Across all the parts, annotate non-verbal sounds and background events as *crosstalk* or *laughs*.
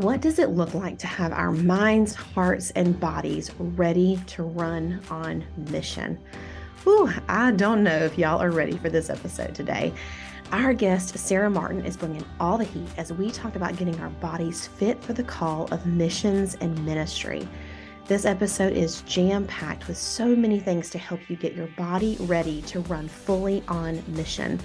What does it look like to have our minds, hearts, and bodies ready to run on mission? Whew, I don't know if y'all are ready for this episode today. Our guest, Sarah Martin, is bringing all the heat as we talk about getting our bodies fit for the call of missions and ministry. This episode is jam packed with so many things to help you get your body ready to run fully on mission.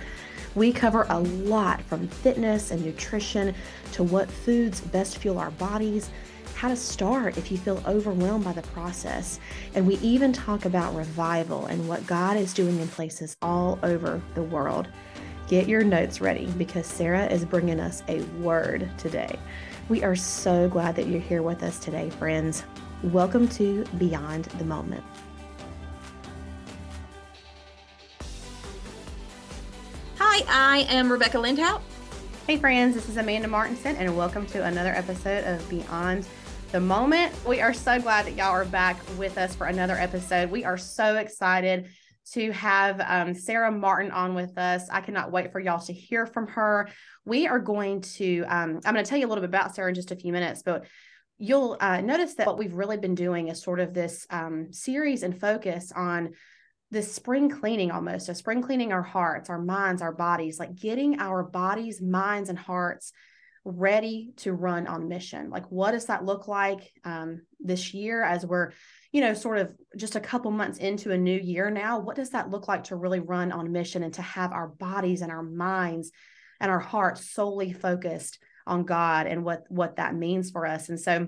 We cover a lot from fitness and nutrition to what foods best fuel our bodies, how to start if you feel overwhelmed by the process, and we even talk about revival and what God is doing in places all over the world. Get your notes ready because Sarah is bringing us a word today. We are so glad that you're here with us today, friends. Welcome to Beyond the Moment. Hi, I am Rebecca Lindhout. Hey, friends, this is Amanda Martinson, and welcome to another episode of Beyond the Moment. We are so glad that y'all are back with us for another episode. We are so excited to have um, Sarah Martin on with us. I cannot wait for y'all to hear from her. We are going to, um, I'm going to tell you a little bit about Sarah in just a few minutes, but you'll uh, notice that what we've really been doing is sort of this um, series and focus on this spring cleaning almost, a spring cleaning our hearts, our minds, our bodies, like getting our bodies, minds, and hearts ready to run on mission. Like, what does that look like um, this year as we're, you know, sort of just a couple months into a new year now? What does that look like to really run on mission and to have our bodies and our minds and our hearts solely focused on God and what what that means for us? And so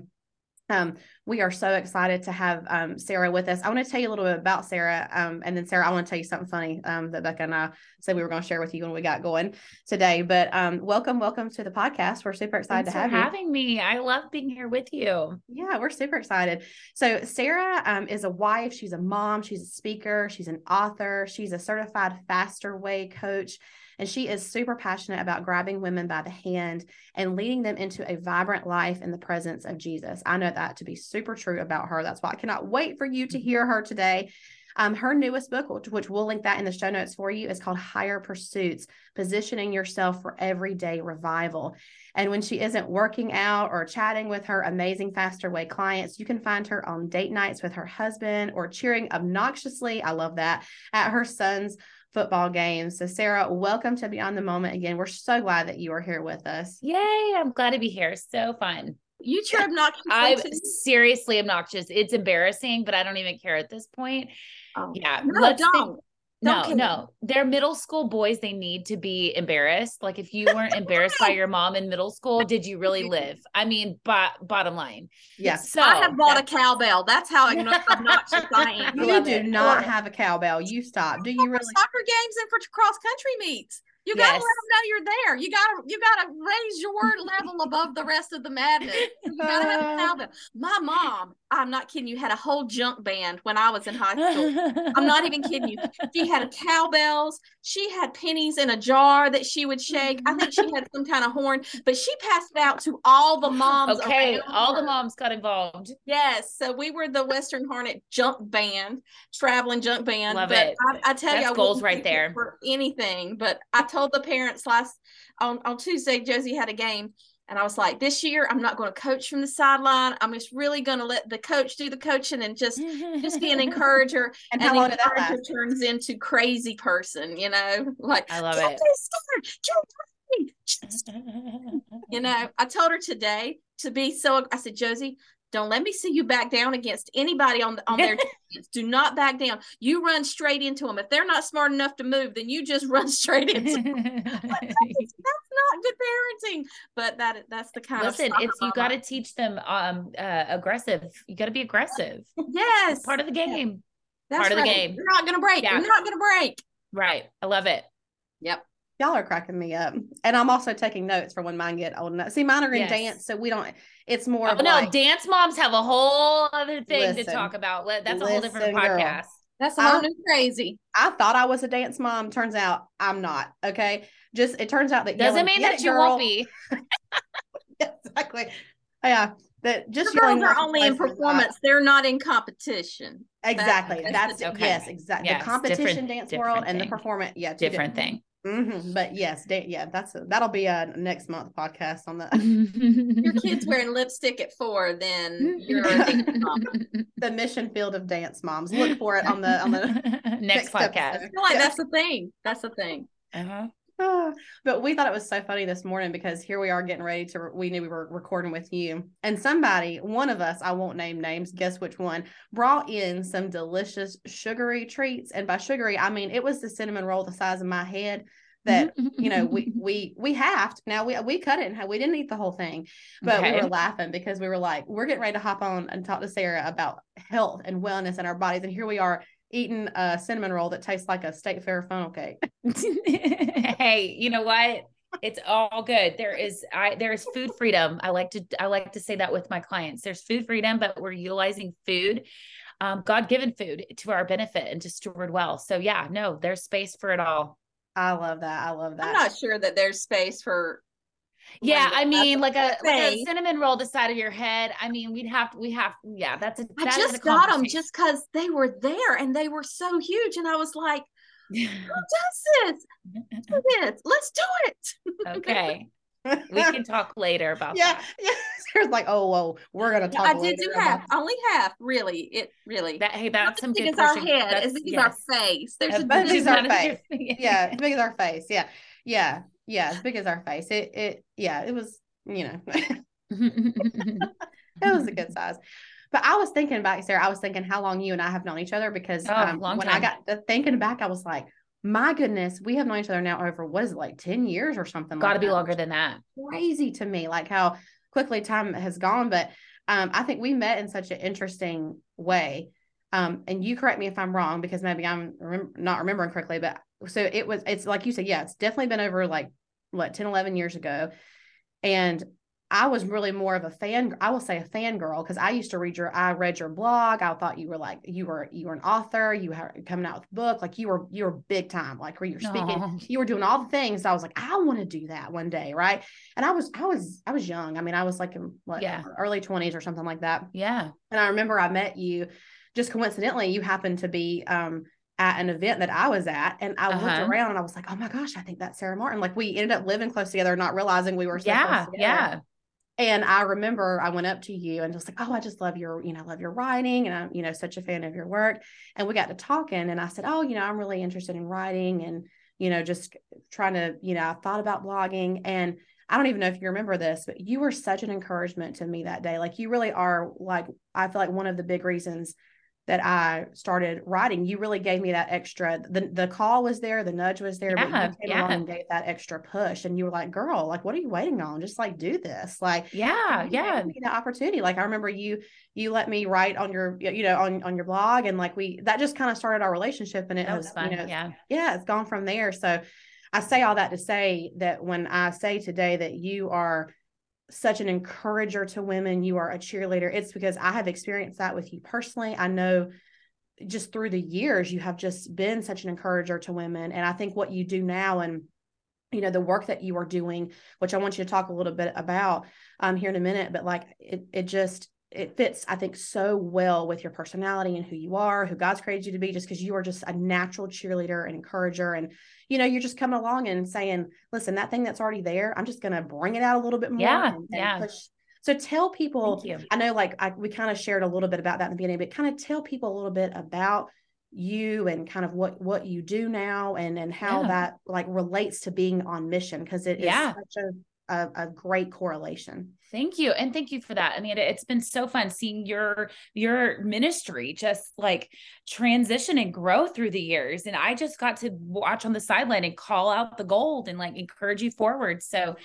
um, we are so excited to have um, Sarah with us. I want to tell you a little bit about Sarah. Um, and then, Sarah, I want to tell you something funny um, that Becca and I said we were going to share with you when we got going today. But um, welcome, welcome to the podcast. We're super excited Thanks to have for you. having me. I love being here with you. Yeah, we're super excited. So, Sarah um, is a wife, she's a mom, she's a speaker, she's an author, she's a certified faster way coach. And she is super passionate about grabbing women by the hand and leading them into a vibrant life in the presence of Jesus. I know that to be super true about her. That's why I cannot wait for you to hear her today. Um, her newest book, which, which, we'll link that in the show notes for you, is called Higher Pursuits Positioning Yourself for Everyday Revival. And when she isn't working out or chatting with her amazing Faster Way clients, you can find her on date nights with her husband or cheering obnoxiously, I love that, at her son's football games. So, Sarah, welcome to Beyond the Moment again. We're so glad that you are here with us. Yay! I'm glad to be here. So fun. You cheer *laughs* obnoxious. I'm seriously obnoxious. It's embarrassing, but I don't even care at this point. Oh. Yeah. No, let's don't. think- no, care. no. They're middle school boys. They need to be embarrassed. Like if you *laughs* weren't embarrassed by your mom in middle school, did you really live? I mean, bo- bottom line. Yes. So I have bought a cowbell. That's how obno- *laughs* obnoxious I am. Not sighing. You do it. not have a cowbell. You stop. Do you For really? soccer games and for cross country meets. You gotta Yes. let them know you're there. You gotta you gotta raise your *laughs* level above the rest of the madness. You gotta have a cowbell. My mom, I'm not kidding you, had a whole junk band when I was in high school. I'm not even kidding you. *laughs* She had cowbells. She had pennies in a jar that she would shake. I think she had some kind of horn, but she passed it out to all the moms. Okay, all the moms got involved. Yes, so we were the Western Hornet junk band, traveling junk band. Love but it. I, I tell That's you, I goals right there. for anything. But I told the parents last on on Tuesday, Josie had a game, and I was like, this year I'm not going to coach from the sideline. I'm just really going to let the coach do the coaching and just just be an *laughs* encourager. And and how long encourager last? turns into crazy person, you know, *laughs* like I love "Don't it. be scared. Don't worry." *laughs* you know, I told her today to be so. I said, Josie, don't let me see you back down against anybody on the, on their *laughs* defense. Do not back down. You run straight into them. If they're not smart enough to move, then you just *laughs* run straight into them. *laughs* That's not good parenting. But that that's the kind Listen, of it's you got to teach them um uh aggressive. You got to be aggressive. yes It's part of the game. that's part of the game. You're not gonna break. Yeah. You're not gonna break. Right. I love it. Yep. Y'all are cracking me up. And I'm also taking notes for when mine get old enough. See, mine are in Yes. dance, so we don't, it's more Oh, of no, like, dance moms have a whole other thing to talk about. Let- That's a whole different Listen, girl. podcast. That's a I- whole new crazy. I thought I was a dance mom. Turns out I'm not. Okay. Just, it turns out that Doesn't yelling, mean that it, you girl." won't be. *laughs* *laughs* exactly. Yeah. That just Your girls are only in places, performance. They're not in competition. Exactly. That- That's, okay. yes, exactly. Yes, the competition dance different world and the performance. Yeah. two Different thing. Mhm, But yes, da- yeah, that's a, that'll be a next month podcast on the *laughs* Your kids wearing lipstick at four, then you're a dance mom. the mission field of dance moms. Look for it on the on the *laughs* next next podcast. episode. I feel like Yeah. that's the thing. That's the thing. Uh-huh. Ah, but we thought it was so funny this morning because here we are getting ready to we knew we were recording with you. And somebody one of us i won't name names guess which one brought in some delicious sugary treats. And by sugary i mean it was the cinnamon roll the size of my head that *laughs* you know we we we halved. Now we we cut it and we didn't eat the whole thing but we were laughing because we were like we're getting ready to hop on and talk to sarah about health and wellness in our bodies. And here we are eating a cinnamon roll that tastes like a state fair funnel cake *laughs* *laughs* hey, you know what? It's all good. There is I there is food freedom. I like to I like to say that with my clients. There's food freedom, but we're utilizing food, um, God-given food to our benefit and to steward well. So yeah, no, there's space for it all. i love that i love that I'm not sure that there's space for. Yeah, I mean, like a, like a cinnamon roll the side of your head. I mean, we'd have we have yeah, that's a I that a just got them just because they were there and they were so huge, and I was like, "Who *laughs* does this? Do this? Let's do it." okay. *laughs* We can talk later about yeah, that. yeah. *laughs* Sarah's like, oh, whoa, we're gonna talk. I did do half, only half, really. It really. That hey, that's some big good as our head, as big as our face. There's As a big as our face. yeah, as big as our face. Yeah, yeah, yeah, as big as our face. It, it, yeah, it was. You know, *laughs* *laughs* it was a good size. But I was thinking back, Sarah. I was thinking how long you and I have known each other because Oh, um, when I got to thinking back, I was like, my goodness, we have known each other now over what is it like ten years or something. Got to like be that, longer than that. crazy to me like how quickly time has gone but um i think we met in such an interesting way um and you correct me if i'm wrong because maybe i'm remem- not remembering correctly but so it was it's like you said yeah it's definitely been over like what 10 11 years ago and I was really more of a fan. I will say a fan girl because I used to read your. I read your blog. I thought you were like you were you were an author. You were coming out with a book. Like you were you were big time. Like where you're speaking. Aw. You were doing all the things. I was like, I want to do that one day, right? And I was I was I was young. I mean, I was like in what Yeah. early twenties or something like that. Yeah. And I remember I met you. Just coincidentally, you happened to be um at an event that I was at, and I Uh-huh. looked around and I was like, oh my gosh, I think that's Sarah Martin. Like we ended up living close together, not realizing we were so Yeah. Yeah. And I remember I went up to you and just like, oh, I just love your, you know, love your writing. And I'm, you know, such a fan of your work. And we got to talking and I said, oh, you know, I'm really interested in writing and, you know, just trying to, you know, I thought about blogging. And I don't even know if you remember this, but you were such an encouragement to me that day. Like you really are like, I feel like one of the big reasons that I started writing, you really gave me that extra, the, the call was there, the nudge was there, but you came along and gave that extra push. And you were like, girl, like, what are you waiting on? Just like do this. Like, Yeah. Yeah. gave me the opportunity. Like I remember you, you let me write on your, you know, on on your blog, and like we, that just kind of started our relationship, and it That was fun. you know, yeah. yeah, it's gone from there. So I say all that to say that when I say today that you are such an encourager to women, you are a cheerleader, it's because I have experienced that with you personally. I know just through the years, you have just been such an encourager to women. And I think what you do now and you know the work that you are doing which i want you to talk a little bit about um here in a minute but like it it just it fits i think so well with your personality and who you are who god's created you to be just because you are just a natural cheerleader and encourager and you know you're just coming along and saying listen that thing that's already there i'm just going to bring it out a little bit more Yeah, and, and yeah. push so tell people I know like I, we kind of shared a little bit about that in the beginning, but kind of tell people a little bit about you and kind of what what you do now and and how Yeah. that like relates to being on mission because it is Yeah. such a, a a great correlation. Thank you. And thank you for that. Mean, it's been so fun seeing your your ministry just like transition and grow through the years. And I just got to watch on the sideline and call out the gold and like encourage you forward. So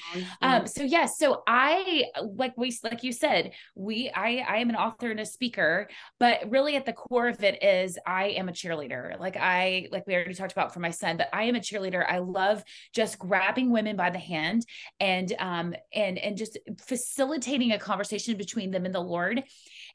um so yes so i like we like you said we i i am an author and a speaker but really at the core of it is i am a cheerleader like i like we already talked about for my son but i am a cheerleader i love just grabbing women by the hand and um and and just facilitating a conversation between them and the lord.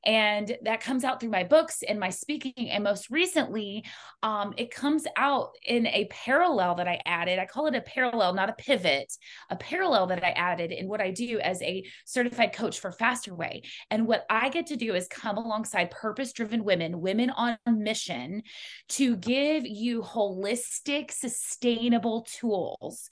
And that comes out through my books and my speaking. And most recently um, it comes out in a parallel that i added. I call it a parallel not a pivot a parallel that i added in what i do as a certified coach for faster way. And what i get to do is come alongside purpose driven women women on mission to give you holistic sustainable tools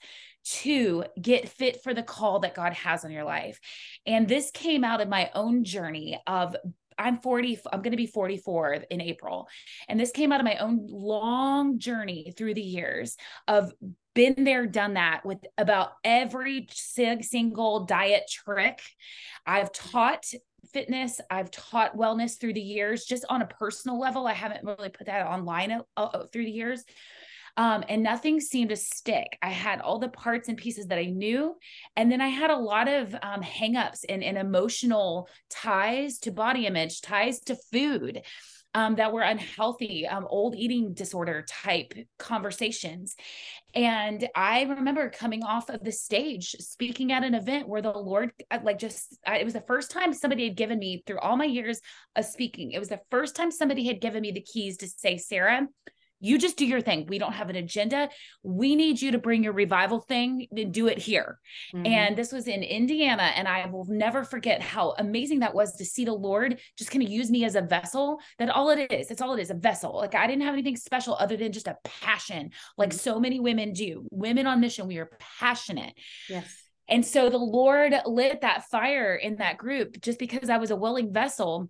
to get fit for the call that God has on your life. And this came out of my own journey of I'm 40, I'm going to be 44 in April. And this came out of my own long journey through the years of been there, done that with about every single diet trick. I've taught fitness, I've taught wellness through the years, just on a personal level. I haven't really put that online uh, uh through the years. Um, and nothing seemed to stick. I had all the parts and pieces that I knew. And then I had a lot of um, hangups and, and emotional ties to body image, ties to food. Um, that were unhealthy, um, old eating disorder type conversations. And I remember coming off of the stage speaking at an event where the Lord, uh, like, just, I, it was the first time somebody had given me through all my years of speaking, it was the first time somebody had given me the keys to say, Sarah, you just do your thing. We don't have an agenda. We need you to bring your revival thing and do it here. Mm-hmm. And this was in Indiana. And I will never forget how amazing that was to see the Lord just kind of use me as a vessel. That all it is, it's all it is a vessel. Like I didn't have anything special other than just a passion, like mm-hmm. so many women do. Women on mission, we are passionate. Yes. And so the Lord lit that fire in that group just because I was a willing vessel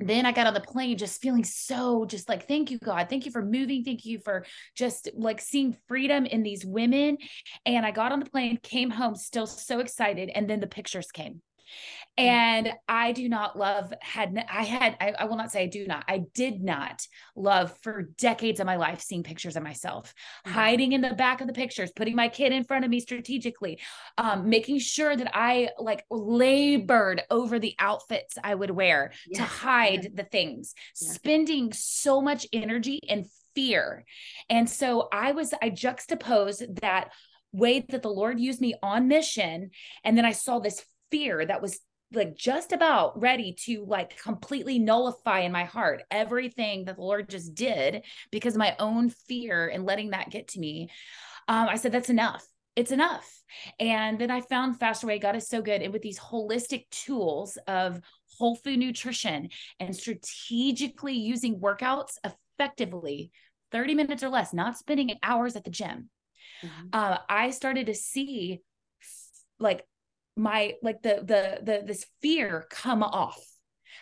then I got on the plane just feeling so just like, thank you, God. Thank you for moving. Thank you for just like seeing freedom in these women. And I got on the plane, came home still so excited. And then the pictures came. Mm. And I do not love, had, I had, I, I, will not say I do not, I did not love for decades of my life seeing pictures of myself, mm-hmm. hiding in the back of the pictures, putting my kid in front of me strategically, um, making sure that I like labored over the outfits I would wear yes. to hide yes. the things, yes. spending so much energy and fear. And so I was, I juxtaposed that way that the Lord used me on mission. And then I saw this fear that was like just about ready to like completely nullify in my heart everything that the Lord just did because my own fear and letting that get to me. Um, I said, that's enough. It's enough. And then I found Faster Way. God is so good. And with these holistic tools of whole food nutrition and strategically using workouts effectively, 30 minutes or less, not spending hours at the gym. Mm-hmm. Uh, I started to see like my like the the the this fear come off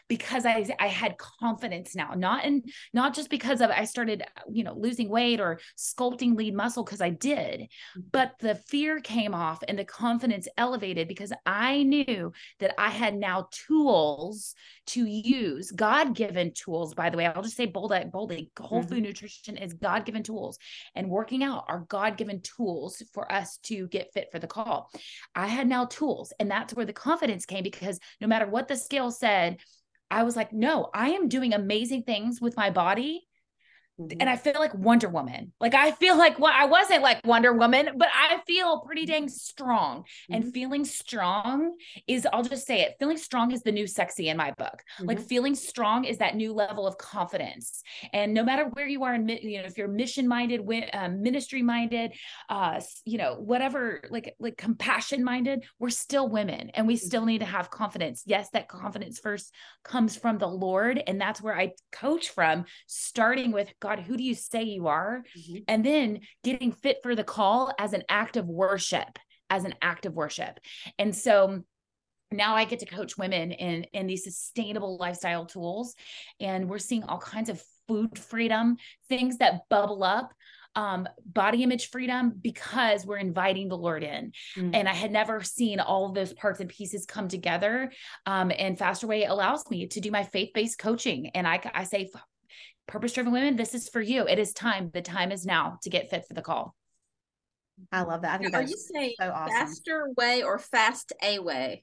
because I I had confidence now, not in not just because of I started you know losing weight or sculpting lead muscle because I did, mm-hmm. but the fear came off and the confidence elevated because I knew that I had now tools to use, God given tools. By the way, I'll just say bold boldly, whole mm-hmm. food nutrition is God given tools, and working out are God given tools for us to get fit for the call. I had now tools, and that's where the confidence came because no matter what the scale said I was like, no, I am doing amazing things with my body. And I feel like Wonder Woman. Like I feel like well, I wasn't like Wonder Woman, but I feel pretty dang strong. Mm-hmm. And feeling strong is, I'll just say it, feeling strong is the new sexy in my book. Mm-hmm. Like feeling strong is that new level of confidence. And no matter where you are in, you know, if you're mission minded, um, ministry minded, uh, you know, whatever, like like compassion minded, we're still women, and we still need to have confidence. Yes, that confidence first comes from the Lord, and that's where I coach from, starting with God, who do you say you are? Mm-hmm. And then getting fit for the call as an act of worship, as an act of worship. And so now I get to coach women in in these sustainable lifestyle tools and we're seeing all kinds of food freedom, things that bubble up um, body image freedom because we're inviting the Lord in. Mm. And I had never seen all of those parts and pieces come together. Um, and Faster Way allows me to do my faith based coaching. And I, I say, purpose driven women, this is for you. It is time. The time is now to get fit for the call. I love that. I think Are you saying so awesome. faster way or fast a way?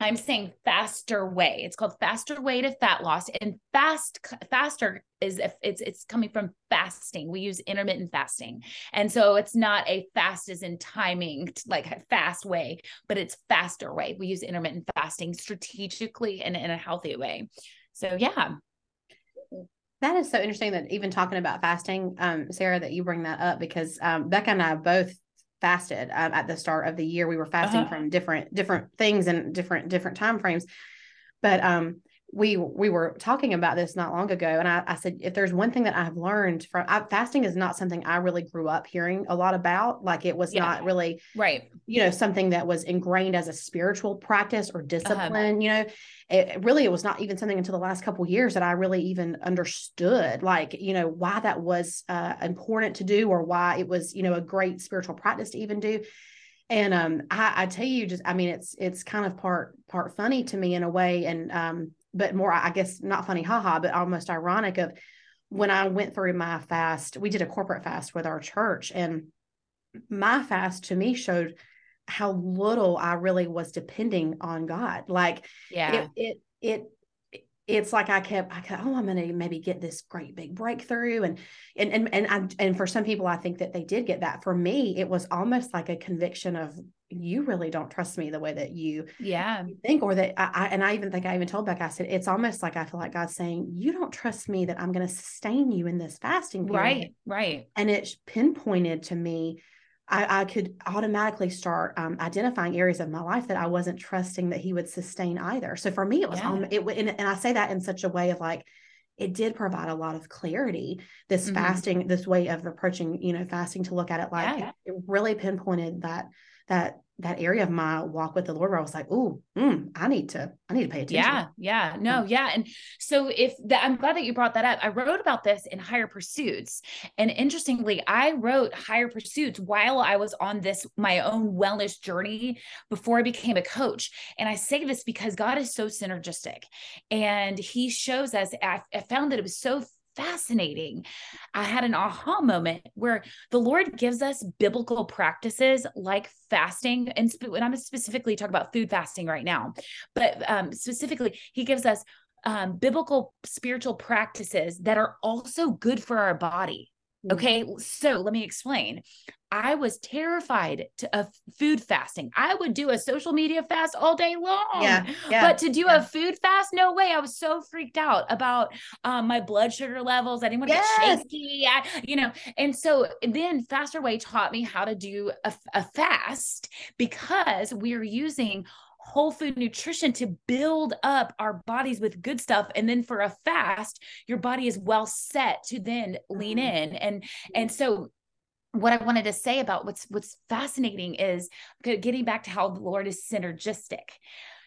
I'm saying faster way. It's called faster way to fat loss, and fast faster is if it's it's coming from fasting. We use intermittent fasting, and so it's not a fast as in timing like a fast way, but it's faster way. We use intermittent fasting strategically and in a healthy way. So yeah, that is so interesting that even talking about fasting, um, Sarah, that you bring that up because um, Becca and I both fasted um, at the start of the year. We were fasting uh-huh. from different different things and different different time frames. But um, we we were talking about this not long ago, and I, I said if there's one thing that I've learned from I, fasting is not something I really grew up hearing a lot about. Like it was yeah. not really right, you know, something that was ingrained as a spiritual practice or uh-huh. discipline. Uh-huh. You know, it really it was not even something until the last couple years that I really even understood, like you know, why that was uh, important to do or why it was you know a great spiritual practice to even do and um I, I, tell you just i mean it's it's kind of part part funny to me in a way and um but more, I guess, not funny, haha, but almost ironic of when I went through my fast, we did a corporate fast with our church. And my fast to me showed how little I really was depending on God. Like, yeah, it, it, it it's like I kept, I kept, oh, I'm going to maybe get this great big breakthrough. And, and, and, and, I, and for some people, I think that they did get that. For me, it was almost like a conviction of you really don't trust me the way that you yeah think, or that I, I and I even think I even told Beck, I said, it's almost like I feel like God's saying, you don't trust me that I'm going to sustain you in this fasting period. Right. Right. And it pinpointed to me I, I could automatically start um, identifying areas of my life that I wasn't trusting that he would sustain either. So for me, it was, yeah. um, it and, and I say that in such a way of like, it did provide a lot of clarity. This mm-hmm. fasting, this way of approaching, you know, fasting to look at it like yeah. it, it really pinpointed that that that area of my walk with the Lord where I was like, oh, mm, I need to, I need to pay attention. Yeah, yeah, no, yeah. And so if that, I'm glad that you brought that up. I wrote about this in Higher Pursuits. And interestingly, I wrote Higher Pursuits while I was on this, my own wellness journey before I became a coach. And I say this because God is so synergistic and he shows us, I, I found that it was so fascinating. I had an aha moment where the Lord gives us biblical practices like fasting, and, sp- and I'm specifically talking about food fasting right now, but um, specifically, He gives us um, biblical spiritual practices that are also good for our body. Mm. Okay, so let me explain. I was terrified to, of food fasting. I would do a social media fast all day long. Yeah, yeah but to do yeah. a food fast, no way. I was so freaked out about um, my blood sugar levels. I didn't want to yes. get shaky. I, you know, and so then Faster Way taught me how to do a, a fast because we are using whole food nutrition to build up our bodies with good stuff and then for a fast your body is well set to then lean mm-hmm. in and and so what I wanted to say about what's what's fascinating is getting back to how the Lord is synergistic.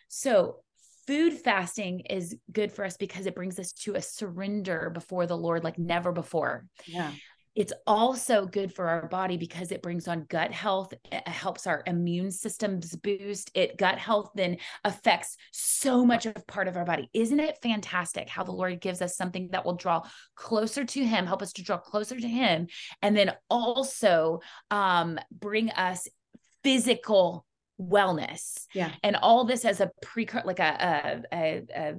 So food fasting is good for us because it brings us to a surrender before the Lord like never before. Yeah. It's also good for our body because it brings on gut health, it helps our immune systems boost. It gut health then affects so much of part of our body. Isn't it fantastic how the Lord gives us something that will draw closer to Him, help us to draw closer to Him, and then also um, bring us physical wellness. Yeah. And all this as a pre like a, a, a, a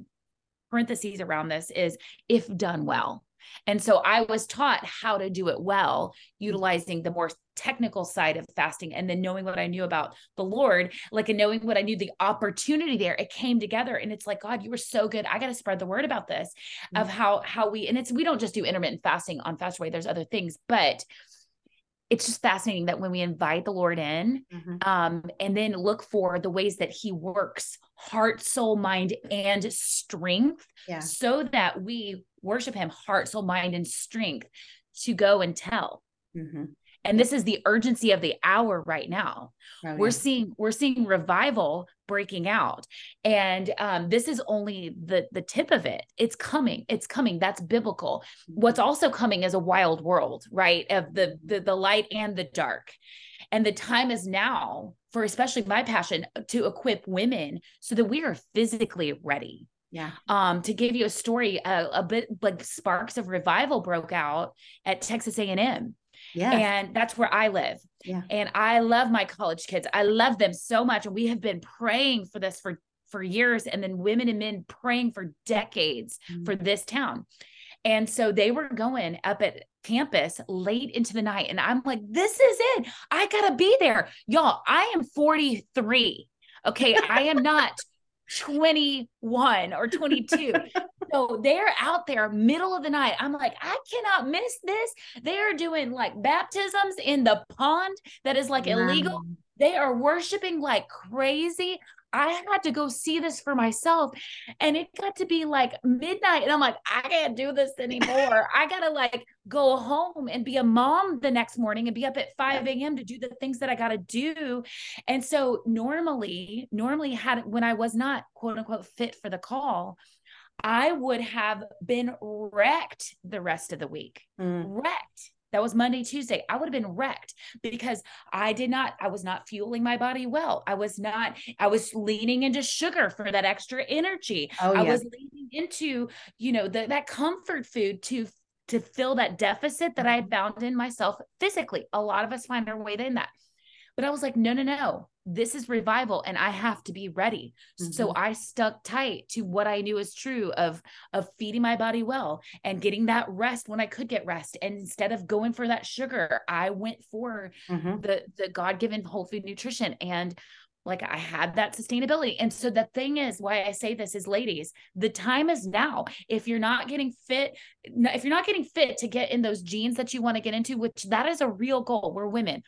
parentheses around this is if done well and so I was taught how to do it well, utilizing the more technical side of fasting and then knowing what I knew about the Lord, like and knowing what I knew the opportunity there, it came together and it's like, God, you were so good. I got to spread the word about this mm-hmm. of how, how we, and it's, we don't just do intermittent fasting on fast way. There's other things, but it's just fascinating that when we invite the Lord in, mm-hmm. um, and then look for the ways that He works, heart, soul, mind, and strength, yeah. so that we worship him heart soul mind and strength to go and tell. Mm-hmm. and this is the urgency of the hour right now. Oh, we're seeing we're seeing revival breaking out. And um, this is only the the tip of it. It's coming. It's coming. That's biblical. Mm-hmm. what's also coming is a wild world right? Of the, the the light and the dark. And the time is now for especially my passion to equip women so that we are physically ready yeah. Um, to give you a story, a, a bit like sparks of revival broke out at Texas A&M. Yeah. And that's where I live. Yeah. And I love my college kids. I love them so much. And we have been praying for this for for years and then women and men praying for decades mm-hmm. for this town. And so they were going up at campus late into the night. And I'm like, this is it. I got to be there. Y'all, I am 43. Okay. I am *laughs* not 21 or 22. *laughs* so they're out there middle of the night. I'm like, I cannot miss this. They're doing like baptisms in the pond that is like illegal. They are worshiping like crazy. I had to go see this for myself. And it got to be like midnight. And I'm like, I can't do this anymore. *laughs* I got to like go home and be a mom the next morning and be up at 5 a.m. to do the things that I got to do. And so normally, normally had when I was not quote unquote fit for the call, I would have been wrecked the rest of the week. Mm. Wrecked that was Monday, Tuesday. I would have been wrecked because I did not, I was not fueling my body well. I was not, I was leaning into sugar for that extra energy. Oh, yeah. I was leaning into, you know, the, that comfort food to to fill that deficit that I had found in myself physically. A lot of us find our way in that. But I was like, no, no, no this is revival and i have to be ready mm-hmm. so i stuck tight to what i knew was true of of feeding my body well and getting that rest when i could get rest and instead of going for that sugar i went for mm-hmm. the the god-given whole food nutrition and like I had that sustainability. And so the thing is why I say this is ladies, the time is now. If you're not getting fit, if you're not getting fit to get in those jeans that you want to get into, which that is a real goal, we're women,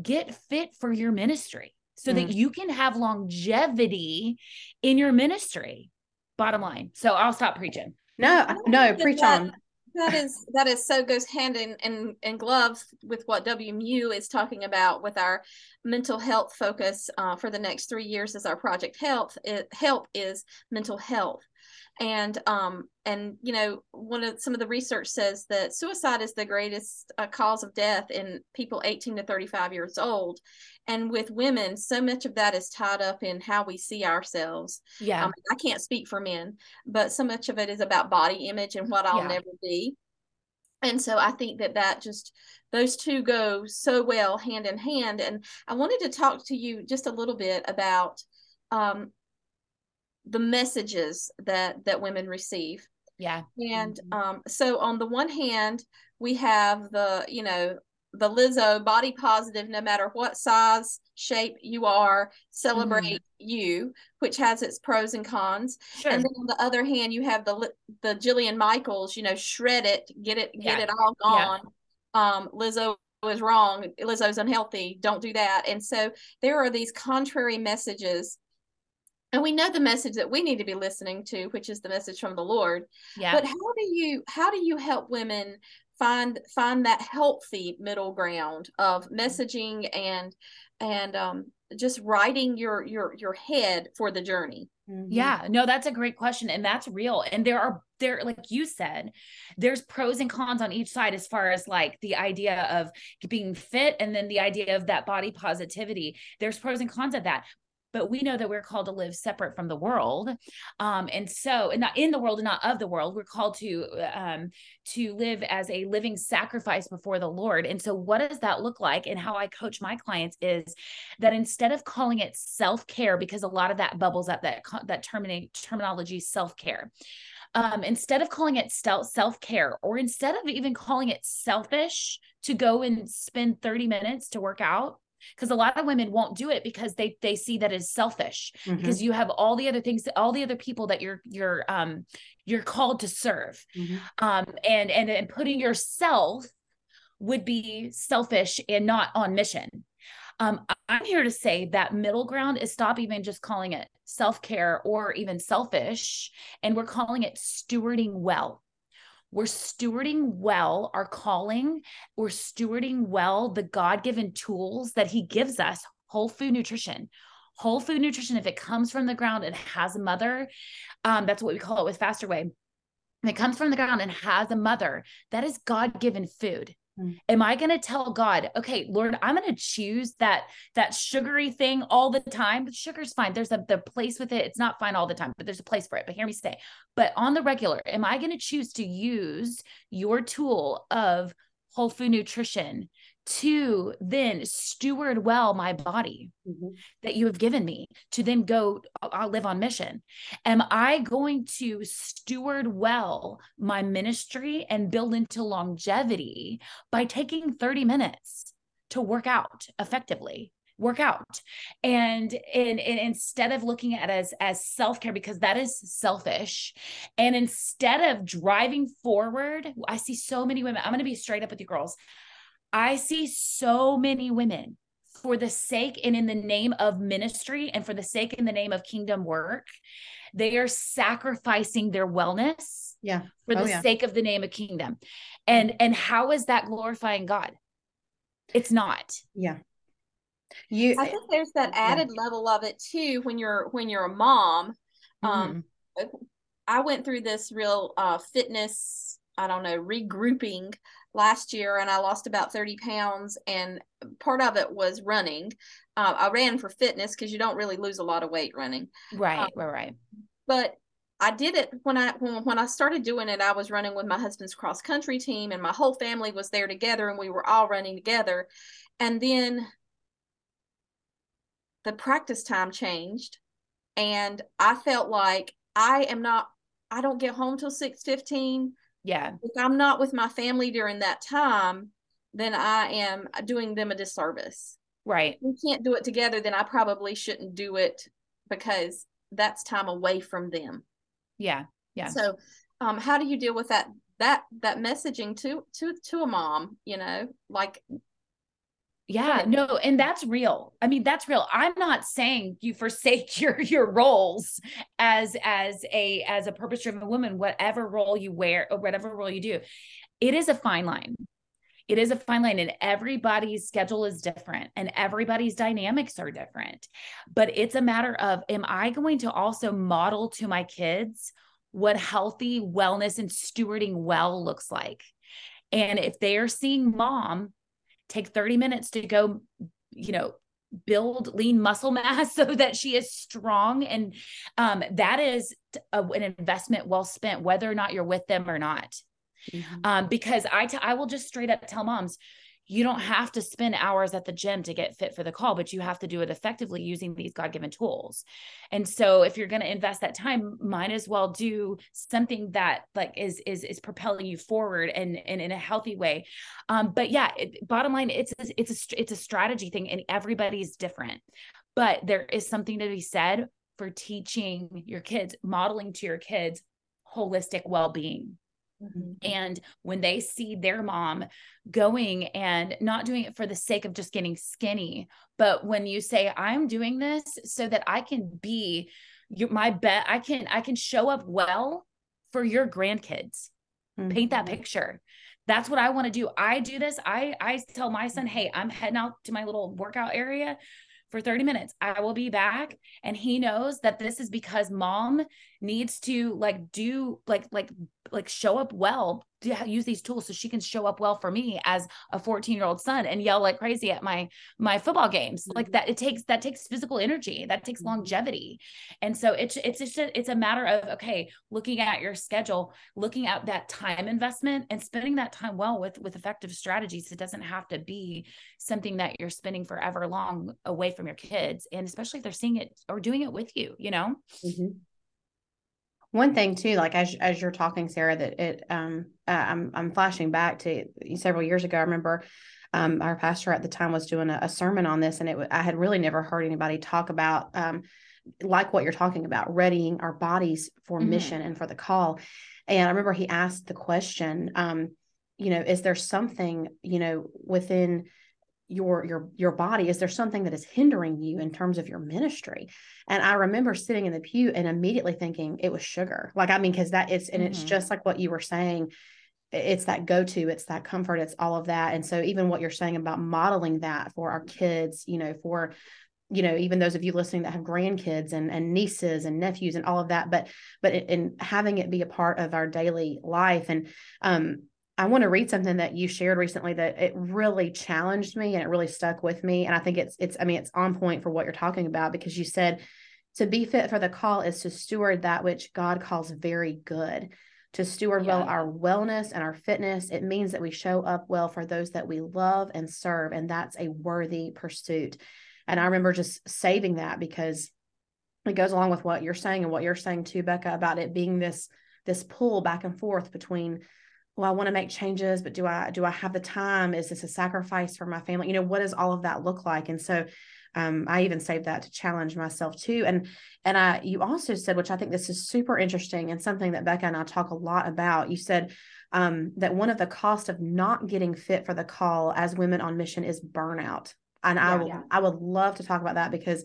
get fit for your ministry so mm that you can have longevity in your ministry. Bottom line. So I'll stop preaching. No, no, preach that, on. That is that is so goes hand in in, in glove with what WMU is talking about with our mental health focus uh, for the next three years as our project health it, help is mental health and um and you know one of some of the research says that suicide is the greatest uh, cause of death in people 18 to 35 years old. And with women so much of that is tied up in how we see ourselves. Yeah. Um, i can't speak for men but so much of it is about body image and what i'll yeah. never be. And so i think that that just those two go so well hand in hand. And i wanted to talk to you just a little bit about um, the messages that that women receive yeah and mm-hmm. um so on the one hand we have the you know the Lizzo body positive, no matter what size, shape you are, celebrate mm-hmm. you, which has its pros and cons. Sure. And then on the other hand, you have the the Jillian Michaels, you know, shred it, get it, get yeah. it all gone. Yeah. Um, Lizzo is wrong. Lizzo's unhealthy. Don't do that. And so there are these contrary messages and we know the message that we need to be listening to which is the message from the lord. Yeah. But how do you how do you help women find find that healthy middle ground of messaging and and um just writing your your your head for the journey? Mm-hmm. yeah. No that's a great question and that's real. And there are there like you said there's pros and cons on each side as far as like the idea of being fit and then the idea of that body positivity. There's pros and cons of that but we know that we're called to live separate from the world. Um, and so and not in the world and not of the world we're called to um, to live as a living sacrifice before the lord. And so what does that look like? And how i coach my clients is that instead of calling it self-care because a lot of that bubbles up that that terminate terminology self-care um, instead of calling it self care or instead of even calling it selfish to go and spend 30 minutes to work out because a lot of women won't do it because they they see that as selfish mm-hmm. because you have all the other things all the other people that you're you're um you're called to serve mm-hmm. um and and and putting yourself would be selfish and not on mission um i'm here to say that middle ground is stop even just calling it self-care or even selfish and we're calling it stewarding well we're stewarding well our calling, we're stewarding well the God given tools that He gives us whole food nutrition. Whole food nutrition, if it comes from the ground and has a mother, um, that's what we call it with Faster Way. It comes from the ground and has a mother, that is God given food. Mm. Am I going to tell God, okay, Lord, I'm going to choose that that sugary thing all the time? Sugar's fine. There's a the place with it. It's not fine all the time, but there's a place for it. But hear me say, but on the regular, am I going to choose to use your tool of whole food nutrition to then steward well my body mm-hmm. that you have given me to then go I'll live on mission. Am i going to steward well my ministry and build into longevity by taking 30 minutes to work out effectively work out? And, and and instead of looking at it as as self-care because that is selfish and instead of driving forward i see so many women i'm going to be straight up with you girls I see so many women for the sake and in the name of ministry and for the sake in the name of kingdom work, they are sacrificing their wellness yeah for the oh, yeah. sake of the name of kingdom. And and how is that glorifying God? It's not. Yeah. You I think there's that added yeah. level of it too when you're when you're a mom. Um mm-hmm. I went through this real uh fitness, I don't know, regrouping last year and I lost about 30 pounds. And part of it was running. Uh, I ran for fitness because you don't really lose a lot of weight running. Right, um, right, right. But I did it when I when, when I started doing it. I was running with my husband's cross country team, and my whole family was there together, and we were all running together. And then the practice time changed, and I felt like I am not. I don't get home till six fifteen. Yeah. If I'm not with my family during that time, then I am doing them a disservice. Right. we can't do it together, then I probably shouldn't do it because that's time away from them. Yeah. Yeah. So um how do you deal with that that that messaging to to to a mom, you know, like yeah no and that's real. I mean that's real. I'm not saying you forsake *laughs* your your roles as as a as a purpose driven woman whatever role you wear or whatever role you do. It is a fine line. It is a fine line and everybody's schedule is different and everybody's dynamics are different. But it's a matter of am i going to also model to my kids what healthy wellness and stewarding well looks like? And if they are seeing mom take 30 minutes to go, you know, build lean muscle mass *laughs* so that she is strong and um, that is a, an investment well spent whether or not you're with them or not mm-hmm. um, because I, t- I will just straight up tell moms you don't have to spend hours at the gym to get fit for the call, but you have to do it effectively using these God given tools. And so if you're going to invest that time, might as well do something that like is, is, is propelling you forward and, and in a healthy way. Um, but yeah, it, bottom line, it's, it's a, it's a strategy thing and everybody's different, but there is something to be said for teaching your kids, modeling to your kids holistic well-being Mm-hmm. And when they see their mom going and not doing it for the sake of just getting skinny, but when you say, I'm doing this so that I can be your, my bet, I can, I can show up well for your grandkids. Mm-hmm. Paint that mm-hmm. picture. That's what I want to do. I do this. I, I tell my son, Hey, I'm heading out to my little workout area for 30 minutes. I will be back. And he knows that this is because mom needs to like do like like like show up well use these tools so she can show up well for me as a 14 year old son and yell like crazy at my my football games. Mm-hmm. like that it takes that takes physical energy. That takes mm-hmm. longevity. And so it's it's just a, it's a matter of okay looking at your schedule looking at that time investment and spending that time well with with effective strategies. It doesn't have to be something that you're spending forever long away from your kids. And especially if they're seeing it or doing it with you you know? Mm-hmm one thing too like as as you're talking sarah that it um uh, i'm i'm flashing back to several years ago i remember um, our pastor at the time was doing a, a sermon on this and it i had really never heard anybody talk about um like what you're talking about readying our bodies for mm-hmm. mission and for the call and i remember he asked the question um you know is there something you know within your your your body? Is there something that is hindering you in terms of your ministry? And i remember sitting in the pew and immediately thinking it was sugar. Like i mean because that is and mm-hmm. it's just like what you were saying it's that go-to it's that comfort it's all of that. And so even what you're saying about modeling that for our kids you know for you know even those of you listening that have grandkids and, and nieces and nephews and all of that but but in having it be a part of our daily life. And um I want to read something that you shared recently that it really challenged me and it really stuck with me. And I think it's it's I mean it's on point for what you're talking about because you said to be fit for the call is to steward that which God calls very good. to steward yeah. well our wellness and our fitness. It means that we show up well for those that we love and serve. And that's a worthy pursuit. And I remember just saving that because it goes along with what you're saying and what you're saying too, Becca, about it being this this pull back and forth between well i want to make changes but do i do i have the time is this a sacrifice for my family you know what does all of that look like and so um, I even saved that to challenge myself too. And and I you also said, which I think this is super interesting and something that Becca and I talk a lot about. You said um, that one of the costs of not getting fit for the call as women on mission is burnout. And yeah, I yeah. I would love to talk about that because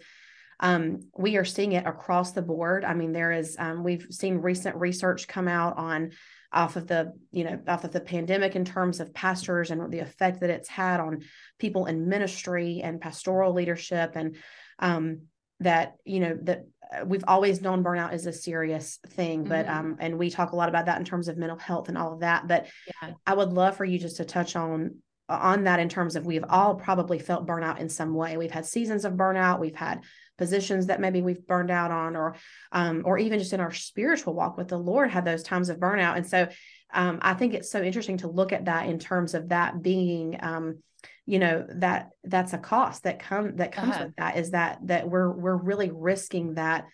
um, we are seeing it across the board. I mean, there is um, we've seen recent research come out on off of the you know off of the pandemic in terms of pastors and the effect that it's had on people in ministry and pastoral leadership and um, that you know that uh, we've always known burnout is a serious thing but mm-hmm. um and we talk a lot about that in terms of mental health and all of that but yeah. i would love for you just to touch on on that in terms of we've all probably felt burnout in some way. We've had seasons of burnout. We've had positions that maybe we've burned out on or um, or even just in our spiritual walk with the lord had those times of burnout. And so um, i think it's so interesting to look at that in terms of that being um, you know that that's a cost that come that comes uh-huh. with that is that that we're we're really risking that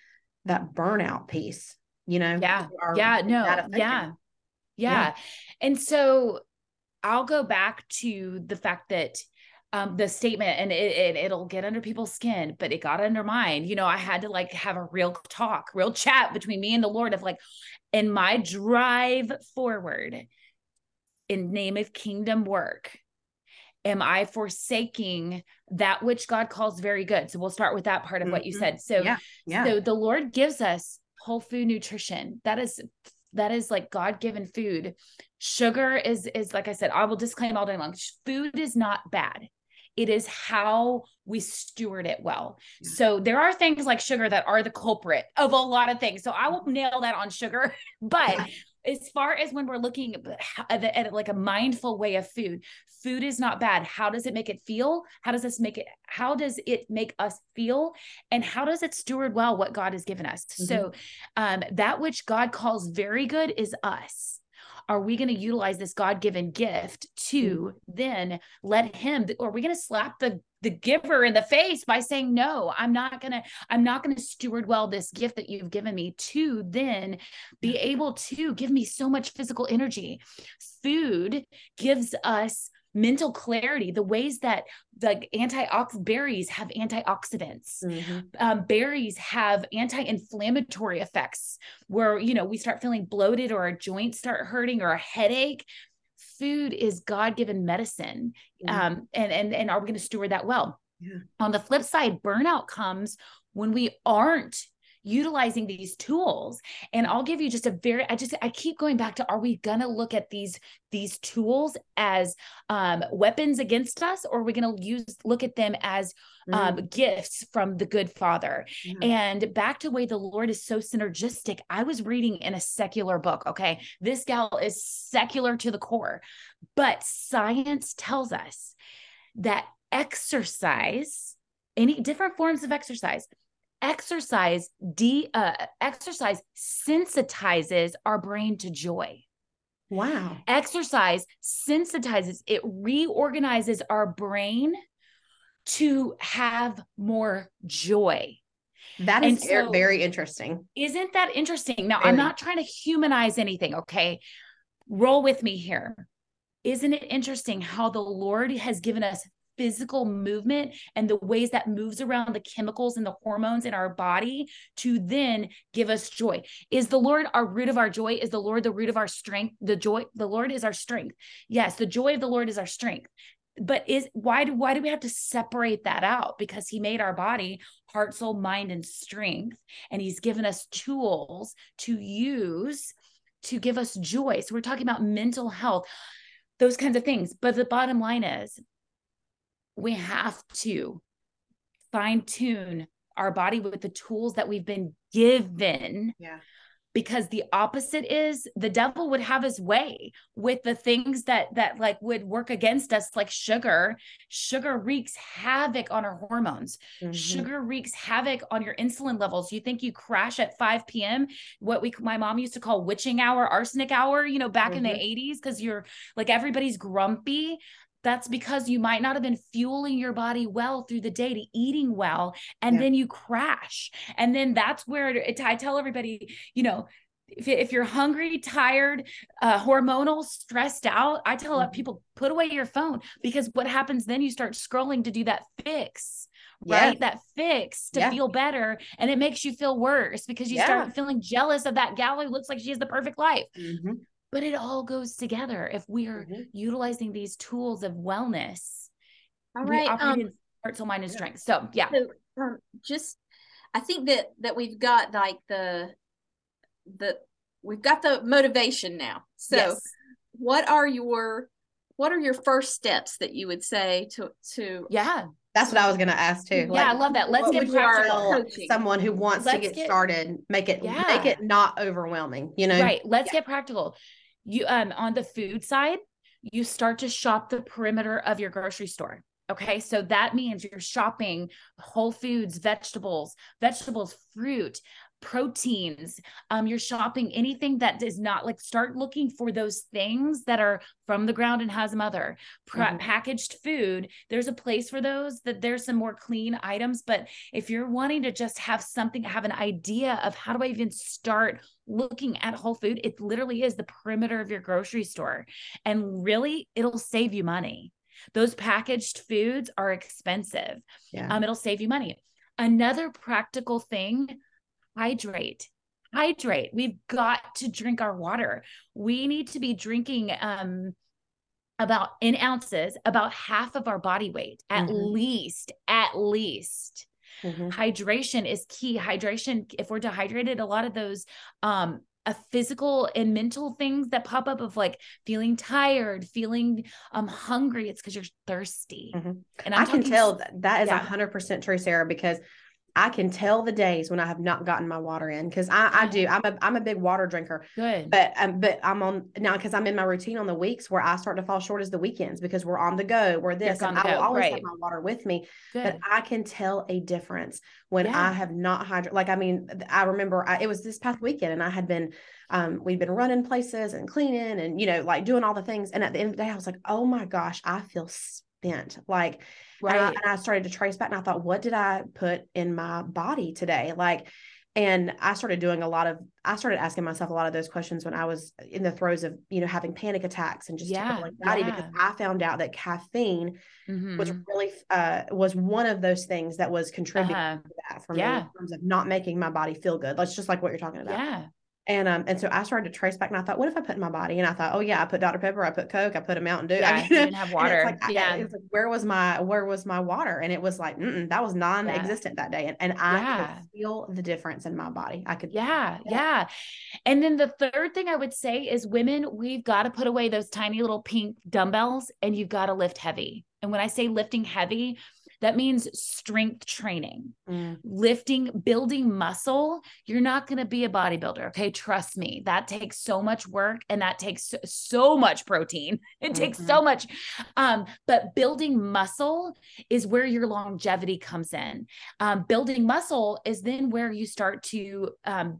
that burnout piece you know yeah. our, yeah. no. yeah. yeah. Yeah. And so i'll go back to the fact that um, the statement and it, it will get under people's skin, but it got under mine. You know, I had to like have a real talk, real chat between me and the Lord of like, in my drive forward, in name of kingdom work, am I forsaking that which God calls very good? So we'll start with that part of mm-hmm. what you mm-hmm. said. So yeah, yeah. So the Lord gives us whole food nutrition. That is that is like god-given food sugar is is like i said i will disclaim all day long food is not bad it is how we steward it well. Yeah. So there are things like sugar that are the culprit of a lot of things. So I will nail that on sugar. *laughs* But as far as when we're looking at, at, like a mindful way of food, food is not bad. How does it make it feel? How does this make it? How does it make us feel? And how does it steward well what God has given us? Mm-hmm. So um, that which God calls very good is us are we going to utilize this god-given gift to mm-hmm. then let him or are we going to slap the the giver in the face by saying no i'm not going to i'm not going to steward well this gift that you've given me to then be able to give me so much physical energy food gives us mental clarity, the ways that the antioxidant berries have antioxidants. Mm-hmm. Um, berries have anti-inflammatory effects where, you know, we start feeling bloated or our joints start hurting or a headache. Food is God-given medicine. Mm-hmm. Um, and, and, and are we going to steward that well? Yeah. On the flip side, burnout comes when we aren't utilizing these tools and i'll give you just a very i just i keep going back to are we going to look at these these tools as um, weapons against us or are we going to use look at them as um, mm-hmm. gifts from the good father mm-hmm. and back to way the lord is so synergistic i was reading in a secular book okay this gal is secular to the core but science tells us that exercise any different forms of exercise exercise de uh, exercise sensitizes our brain to joy. Wow. Exercise sensitizes it reorganizes our brain to have more joy. That is so, very interesting. Isn't that interesting? Now very. i'm not trying to humanize anything okay? Roll with me here. Isn't it interesting how the lord has given us physical movement and the ways that moves around the chemicals and the hormones in our body to then give us joy. Is the Lord our root of our joy? Is the Lord the root of our strength? The joy, the Lord is our strength. Yes, the joy of the Lord is our strength. But is why do why do we have to separate that out? Because he made our body heart, soul, mind, and strength, and he's given us tools to use to give us joy. So we're talking about mental health, those kinds of things. But the bottom line is we have to fine tune our body with the tools that we've been given yeah. because the opposite is the devil would have his way with the things that that like would work against us like sugar sugar wreaks havoc on our hormones mm-hmm. sugar wreaks havoc on your insulin levels you think you crash at 5 p.m what we my mom used to call witching hour arsenic hour you know back mm-hmm. in the 80s mm-hmm. because you're like everybody's grumpy that's because you might not have been fueling your body well through the day to eating well and yeah. then you crash and then that's where it, i tell everybody you know if, if you're hungry tired uh, hormonal stressed out i tell mm-hmm. people put away your phone because what happens then you start scrolling to do that fix right? That fix to yeah. feel better. And it makes you feel worse because you yeah. start feeling jealous of that gal who looks like she has the perfect life. Mm-hmm but it all goes together if we are mm-hmm. utilizing these tools of wellness all right um, heart soul mind and strength so yeah so, um, just i think that that we've got like the the we've got the motivation now so yes. what are your what are your first steps that you would say to to yeah that's what I was going to ask too. Yeah, like, I love that. Let's get practical. Someone who wants Let's to get, get, started, make it yeah. make it not overwhelming. You know, right? Let's yeah. get practical you um on the food side you start to shop the perimeter of your grocery store okay? So that means you're shopping whole foods vegetables vegetables fruit proteins. Um you're shopping anything that does not like start looking for those things that are from the ground and has a mother mm-hmm. packaged food there's a place for those that there's some more clean items. But if you're wanting to just have something have an idea of how do i even start looking at whole food it literally is the perimeter of your grocery store. And really it'll save you money. Those packaged foods are expensive. Yeah. um it'll save you money. Another practical thing hydrate hydrate we've got to drink our water we need to be drinking um about in ounces about half of our body weight at mm-hmm. least at least mm-hmm. hydration is key hydration if we're dehydrated a lot of those um a physical and mental things that pop up of like feeling tired, feeling um hungry. It's because you're thirsty. Mm-hmm. And I'm i can tell that that is a hundred percent true, Sarah, because I can tell the days when I have not gotten my water in because I, I do. I'm a I'm a big water drinker. Good. But um, but I'm on now because I'm in my routine on the weeks where I start to fall short as the weekends because we're on the go. We're this and I will always right. have my water with me. Good. But I can tell a difference when yeah. I have not hydrated. Like I mean, I remember I, it was this past weekend and I had been um we'd been running places and cleaning and you know like doing all the things. And at the end of the day, I was like, oh my gosh, I feel spent. Like Right. And I, and I started to trace back and I thought, what did I put in my body today? Like, and I started doing a lot of, I started asking myself a lot of those questions when I was in the throes of, you know, having panic attacks and just yeah, anxiety yeah. because I found out that caffeine mm-hmm. was really, uh, was one of those things that was contributing uh-huh. to that for yeah. me in terms of not making my body feel good. That's just like what you're talking about. Yeah. And um, and so I started to trace back, and I thought, what if I put in my body? And I thought, oh yeah, I put Dr Pepper, I put Coke, I put a Mountain Dew. Yeah, I mean, didn't *laughs* have water. Like, yeah, I, like, where was my where was my water? And it was like, that was non-existent yeah. that day, and and I yeah. could feel the difference in my body. I could, yeah, yeah, yeah. And then the third thing I would say is, women, we've got to put away those tiny little pink dumbbells, and you've got to lift heavy. And when I say lifting heavy, that means strength training, mm. lifting, building muscle. You're not going to be a bodybuilder. Okay. Trust me, that takes so much work and that takes so much protein. It mm-hmm. takes so much. Um, but building muscle is where your longevity comes in. Um, building muscle is then where you start to um,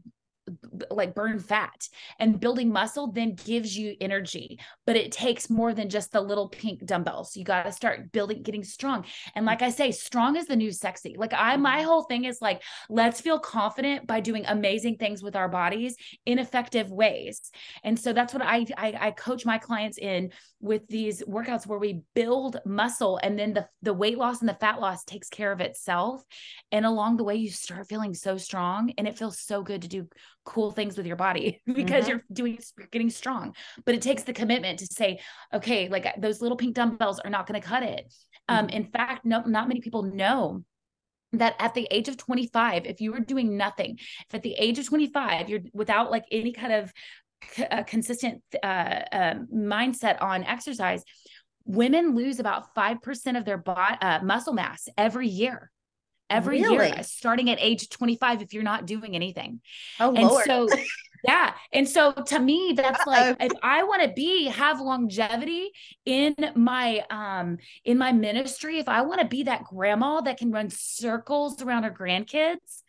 like burn fat. And building muscle then gives you energy but it takes more than just the little pink dumbbells. You got to start building getting strong. And like i say strong is the new sexy. Like i my mm-hmm. whole thing is like let's feel confident by doing amazing things with our bodies in effective ways. And so that's what i i, I coach my clients in with these workouts where we build muscle and then the the weight loss and the fat loss takes care of itself. And along the way you start feeling so strong and it feels so good to do cool things with your body *laughs* because mm-hmm. you're doing you're getting strong but it takes the commitment to say okay like those little pink dumbbells are not going to cut it um, mm-hmm. um in fact no not many people know that at the age of 25 if you were doing nothing if at the age of 25 you're without like any kind of uh, consistent uh, uh, mindset on exercise women lose about 5% of their body uh, muscle mass every year every really? year starting at age 25 if you're not doing anything oh and Lord. so *laughs* Yeah. And so to me, that's Uh-oh. like if I want to be have longevity in my um in my ministry, if I want to be that grandma that can run circles around her grandkids,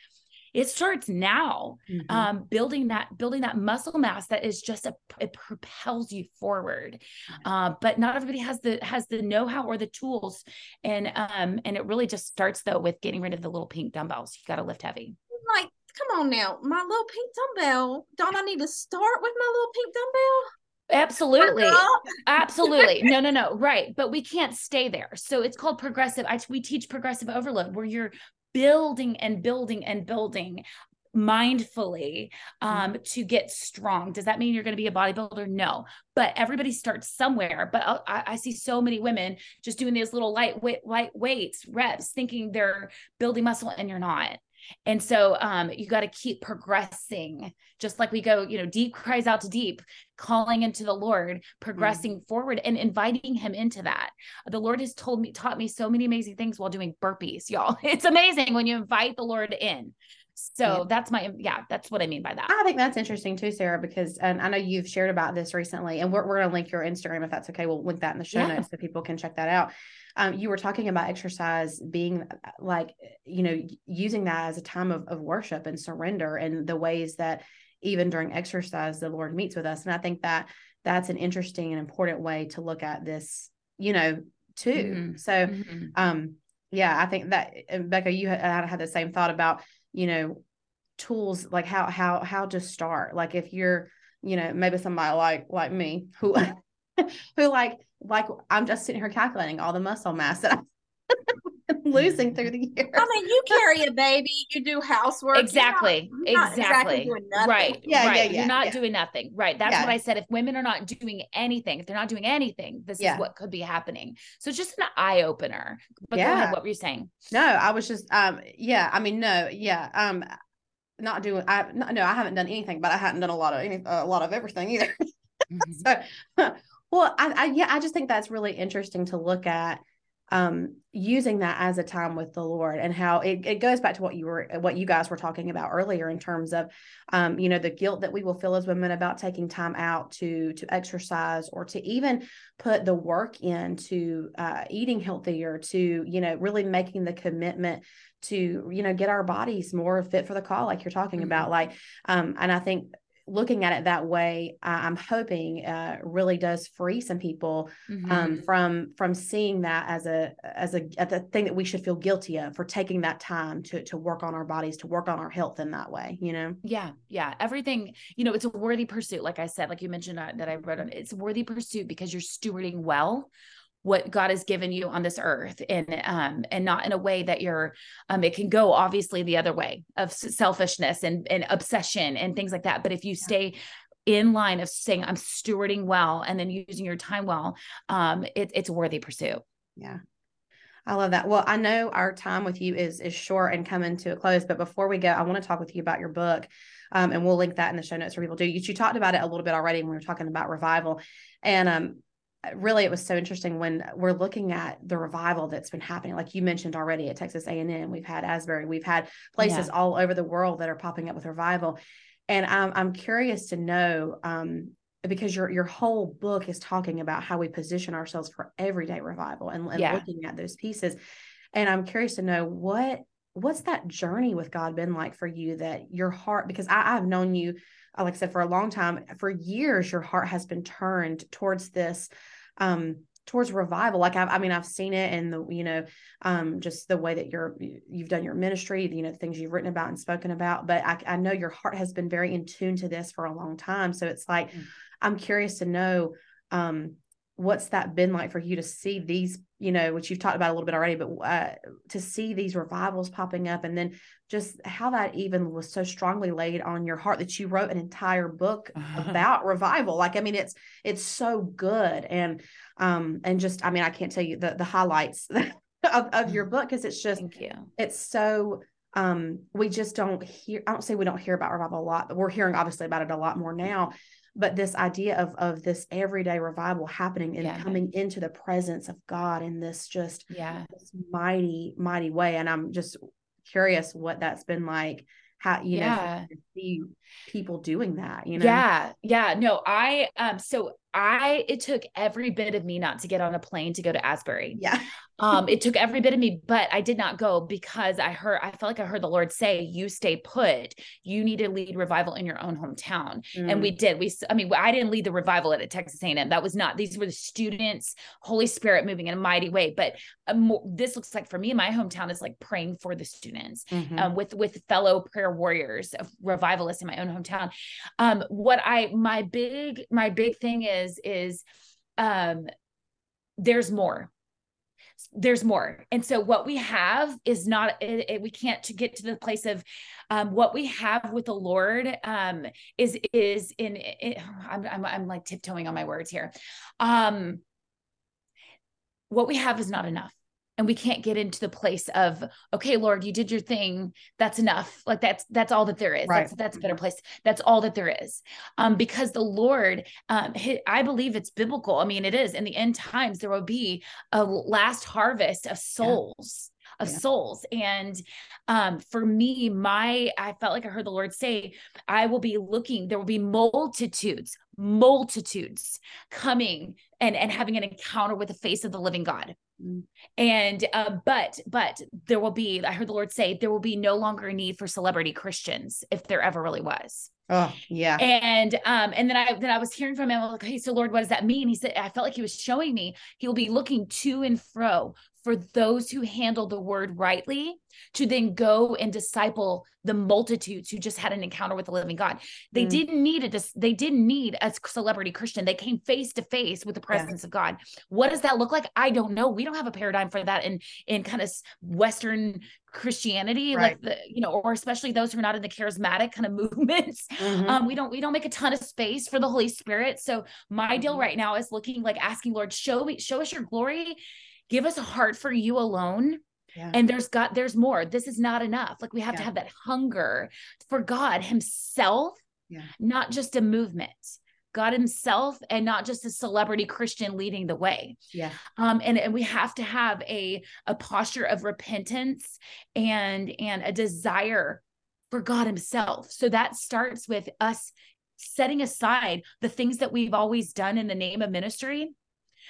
it starts now mm-hmm. um, building that building that muscle mass that is just a it propels you forward uh, but not everybody has the has the know-how or the tools and um and it really just starts though with getting rid of the little pink dumbbells you got to lift heavy like come on now my little pink dumbbell don't i need to start with my little pink dumbbell Absolutely. Absolutely. *laughs* No, no, no. Right. But we can't stay there. So it's called progressive. I, we teach progressive overload where you're building and building and building mindfully um, mm-hmm. to get strong. Does that mean you're going to be a bodybuilder? No, but everybody starts somewhere. But I, I, see so many women just doing these little light weight, light weights reps, thinking they're building muscle, and you're not. And so um, you got to keep progressing, just like we go, you know, deep cries out to deep, calling into the Lord, progressing mm. forward and inviting him into that. The Lord has told me, taught me so many amazing things while doing burpees, y'all. *laughs* It's amazing when you invite the Lord in. So yeah. that's my yeah, that's what I mean by that. I think that's interesting too, Sarah, because and I know you've shared about this recently, and we're, we're gonna link your Instagram if that's okay. We'll link that in the show yeah. notes so people can check that out um, you were talking about exercise being uh, like you know using that as a time of, of worship and surrender and the ways that even during exercise the lord meets with us and i think that that's an interesting and important way to look at this you know too mm-hmm. so mm-hmm. um yeah i think that becca you had, had the same thought about you know tools like how how how to start. Like if you're you know maybe somebody like like me who *laughs* who like like I'm just sitting here calculating all the muscle mass that I'm *laughs* losing through the years. I mean, you *laughs* carry a baby, you do housework. Exactly. You're not, you're exactly. exactly right. Yeah, right. Yeah, yeah, you're not yeah. doing nothing. Right. That's what I said. If women are not doing anything, if they're not doing anything, this is what could be happening. So it's just an eye opener. But yeah. Ahead, what were you saying? No, I was just um yeah, I mean no, yeah. Um not doing I no, no I haven't done anything, but I hadn't done a lot of any a lot of everything either. *laughs* Mm-hmm. so well, I, I yeah, I just think that's really interesting to look at um using that as a time with the lord and how it, it goes back to what you were what you guys were talking about earlier in terms of um you know the guilt that we will feel as women about taking time out to to exercise or to even put the work into uh eating healthier to you know really making the commitment to you know get our bodies more fit for the call like you're talking mm-hmm. about like um and i think looking at it that way, I'm hoping uh, really does free some people um, mm-hmm. um, from from seeing that as a as a, as a thing that we should feel guilty of for taking that time to to work on our bodies, to work on our health in that way. You know? Yeah, yeah. Everything. You know, it's a worthy pursuit. Like I said, like you mentioned uh, that I wrote on. It's a worthy pursuit because you're stewarding well what God has given you on this earth and um and not in a way that you're um it can go obviously the other way of selfishness and and obsession and things like that. But if you stay in line of saying I'm stewarding well and then using your time well um it, it's a worthy pursuit. Yeah. I love that. Well, I know our time with you is is short and coming to a close, but before we go, I want to talk with you about your book, um, and we'll link that in the show notes for people do. You, you talked about it a little bit already when we were talking about revival, and um, really it was so interesting when we're looking at the revival that's been happening like you mentioned already at texas a&m we've had asbury we've had places yeah. all over the world that are popping up with revival and i'm, I'm curious to know um, because your your whole book is talking about how we position ourselves for everyday revival and, and yeah. looking at those pieces and i'm curious to know what what's that journey with god been like for you that your heart because I, i've known you like I said, for a long time, for years, your heart has been turned towards this um towards revival. Like I've, i mean i've seen it in the you know um just the way that you're you've done your ministry you know the things you've written about and spoken about. But i, I know your heart has been very in tune to this for a long time. So it's like mm-hmm. i'm curious to know um what's that been like for you to see these you know which you've talked about a little bit already but uh, to see these revivals popping up and then just how that even was so strongly laid on your heart that you wrote an entire book about revival. Like i mean it's it's so good. And um and just i mean i can't tell you the the highlights *laughs* of, of your book because it's just it's so um we just don't hear i don't say we don't hear about revival a lot but we're hearing obviously about it a lot more now but this idea of of this everyday revival happening and yeah. coming into the presence of God in this just yeah this mighty mighty way and I'm just curious what that's been like how you Yeah. know to see people doing that you know Yeah. Yeah. No, I um so I it took every bit of me not to get on a plane to go to Asbury. yeah Um, it *laughs* took every bit of me, but I did not go because I heard I felt like I heard the Lord say, You stay put, you need to lead revival in your own hometown. And we Mm. did. We, I mean, I didn't lead the revival at Texas A&M. That was not. These were the students, Holy Spirit moving in a mighty way. But uh, more, this looks like for me, my hometown is like praying for the students Mhm. um, with with fellow prayer warriors revivalists in my own hometown. Um, what I my big my big thing is is um, there's more. There's more. And so what we have is not it, it- we can't to get to the place of um what we have with the lord um is is in it, I'm, I'm i'm like tiptoeing on my words here. Um what we have is not enough and we can't get into the place of okay lord you did your thing. That's enough. Like that's that's all that there is. Right. that's that's a better place. That's all that there is. Um because the lord um i believe it's biblical. I mean it is. In the end times there will be a last harvest of souls of Yeah. souls. And um for me my i felt like i heard the lord say i will be looking there will be multitudes multitudes coming and and having an encounter with the face of the living god. And uh, but but there will be i heard the lord say there will be no longer a need for celebrity christians if there ever really was oh yeah. And um and then i then i was hearing from him I'm like okay so lord what does that mean? He said i felt like he was showing me he will be looking to and fro for those who handle the word rightly to then go and disciple the multitudes who just had an encounter with the living god. They Mm. didn't need a they didn't need a celebrity christian. They came face to face with the Yeah. presence of god. What does that look like? I don't know. We don't have a paradigm for that in in kind of western christianity Right. like the you know or especially those who are not in the charismatic kind of *laughs* movements Mhm. um we don't we don't make a ton of space for the holy spirit so my deal Mhm. right now is looking like asking lord show me show us your glory give us a heart for you alone yeah and there's got there's more this is not enough like we have to have that hunger for god himself Yeah. not just a movement god himself and not just a celebrity christian leading the way yeah um and, and we have to have a a posture of repentance and and a desire for god himself so that starts with us setting aside the things that we've always done in the name of ministry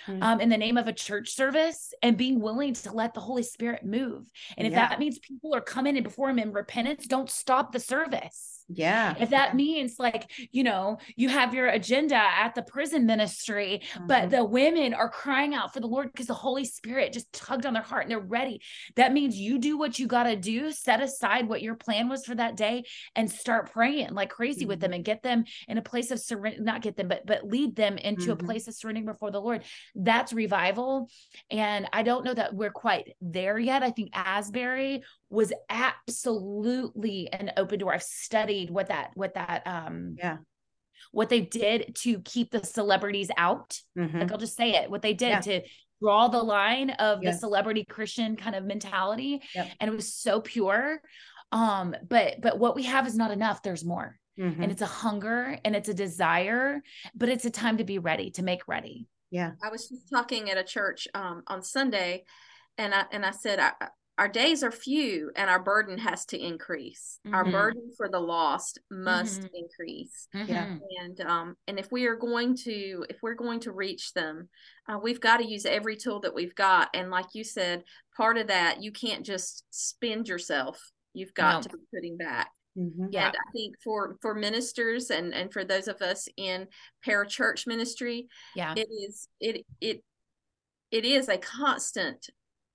Mm. um, in the name of a church service and being willing to let the Holy Spirit move. And if Yeah. that means people are coming in before him in repentance, don't stop the service yeah if that means like you know you have your agenda at the prison ministry but Mhm. the women are crying out for the lord because the holy spirit just tugged on their heart and they're ready that means you do what you got to do set aside what your plan was for that day and start praying like crazy with them Mm-hmm. and get them in a place of surrender not get them but but lead them into a Mhm. place of surrendering before the lord that's revival and i don't know that we're quite there yet i think asbury was absolutely an open door. I've studied what that what that um Yeah. what they did to keep the celebrities out. Mhm. Like I'll just say it, what they did Yeah. to draw the line of the celebrity Christian kind of mentality. Yep. And it was so pure. Um, but but what we have is not enough. There's more. Mhm. And it's a hunger and it's a desire, but it's a time to be ready, to make ready. yeah I was just talking at a church um, on Sunday, and I and I said our, our days are few, and our burden has to increase. Our Mhm. burden for the lost must Mhm. increase, Yeah. Mhm. and um, and if we are going to if we're going to reach them, uh, we've got to use every tool that we've got. And like you said, part of that you can't just spend yourself. You've got No. to be putting back. Mhm. Yeah. And I think for for ministers and and for those of us in parachurch ministry, Yeah. it is it it it is a constant